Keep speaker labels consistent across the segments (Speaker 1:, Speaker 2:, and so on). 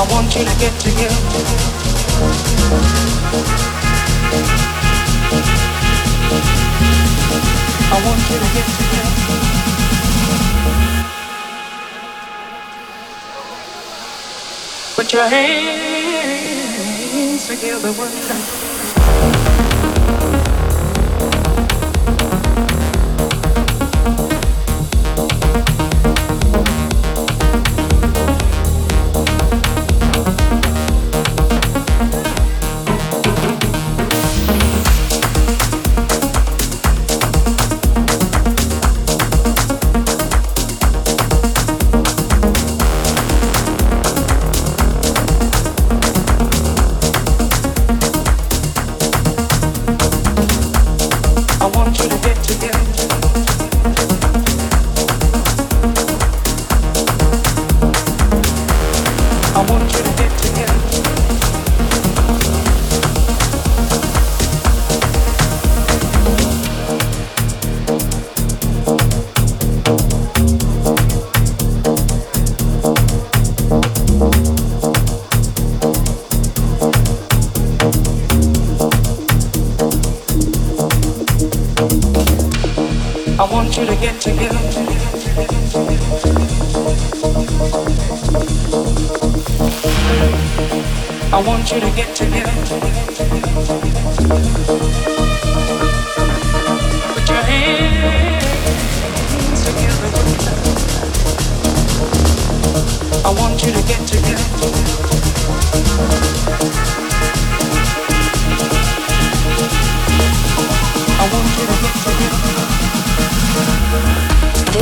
Speaker 1: I
Speaker 2: want you to get together. I want you to get together. Put your hands together one time.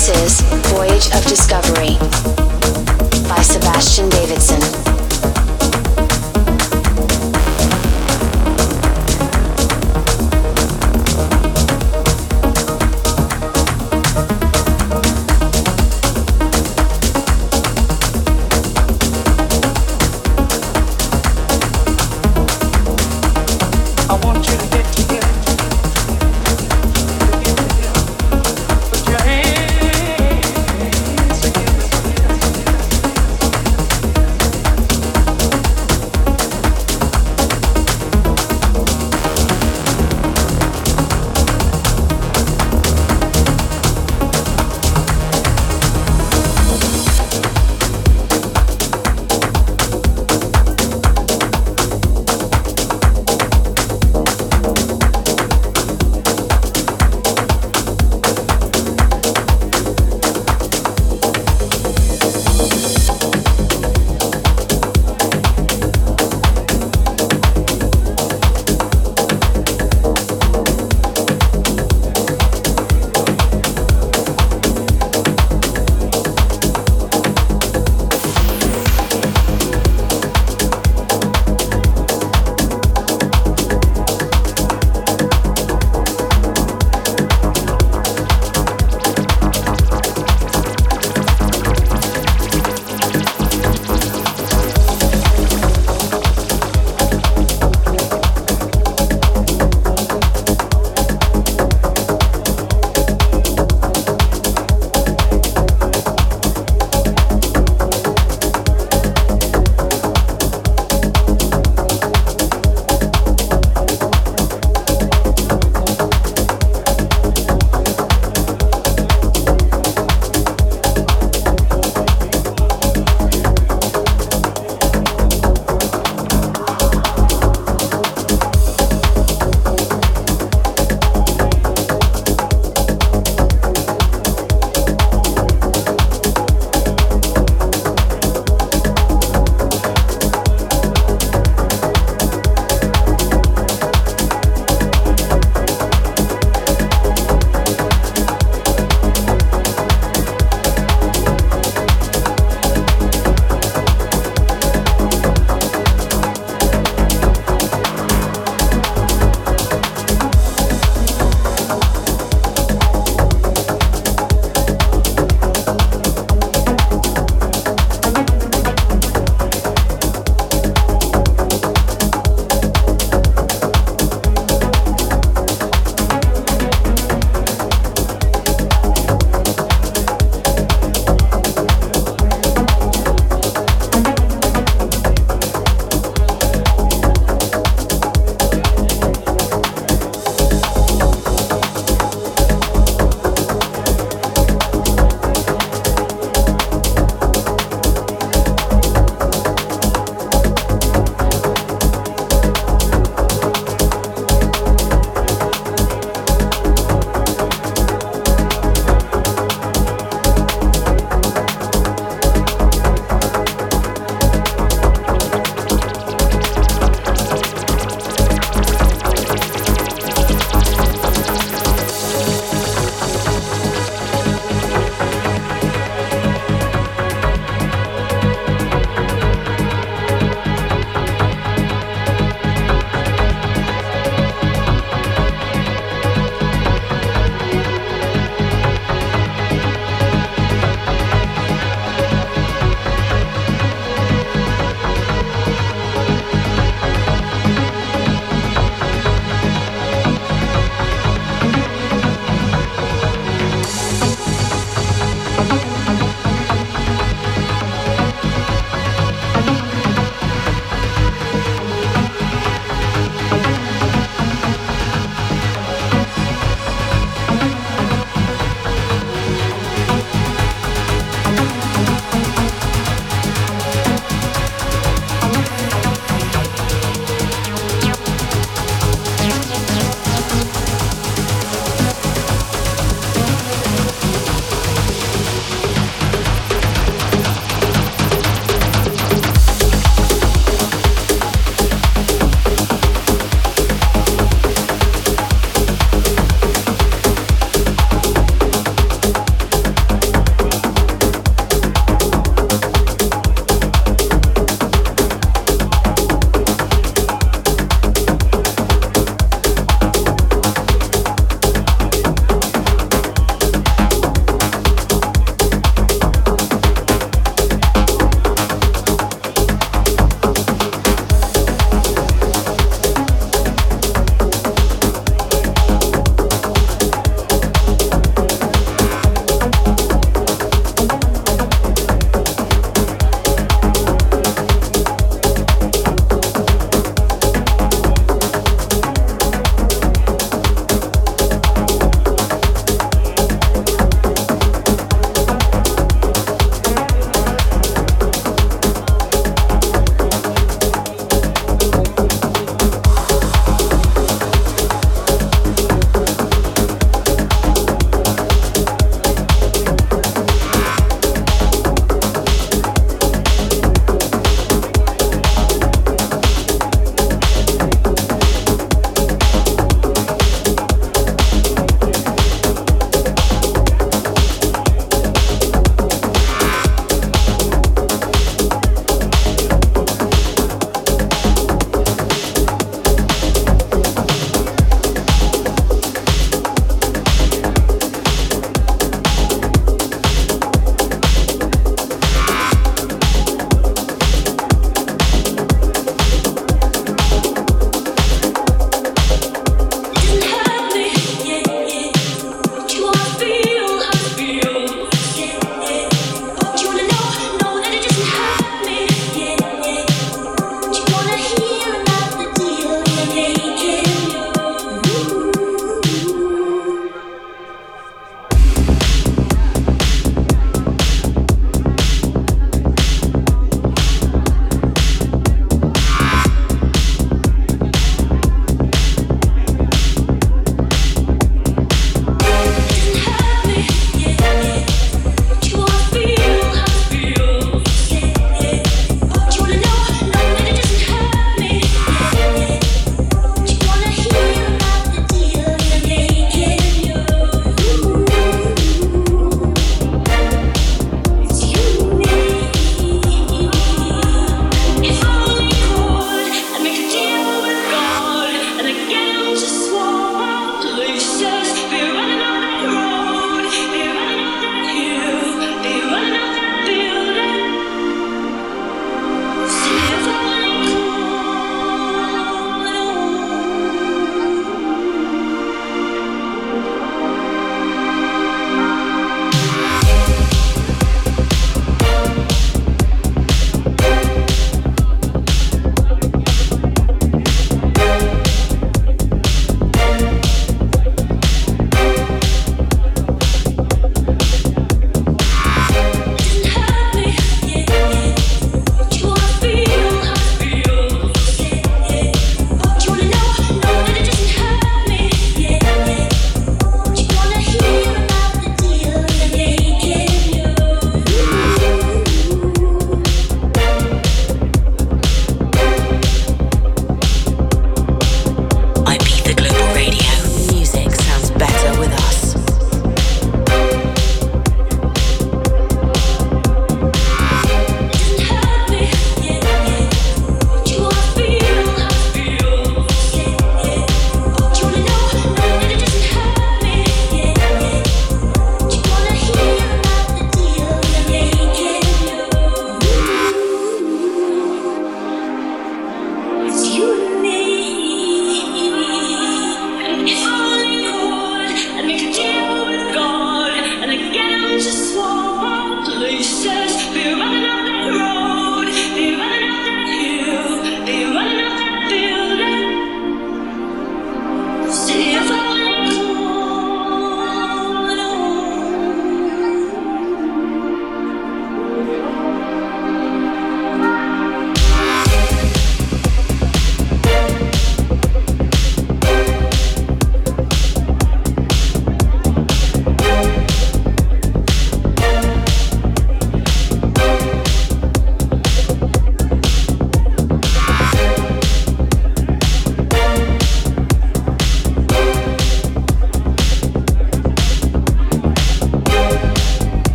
Speaker 2: This is
Speaker 3: Voyage of Discovery by Sebastian Davidson.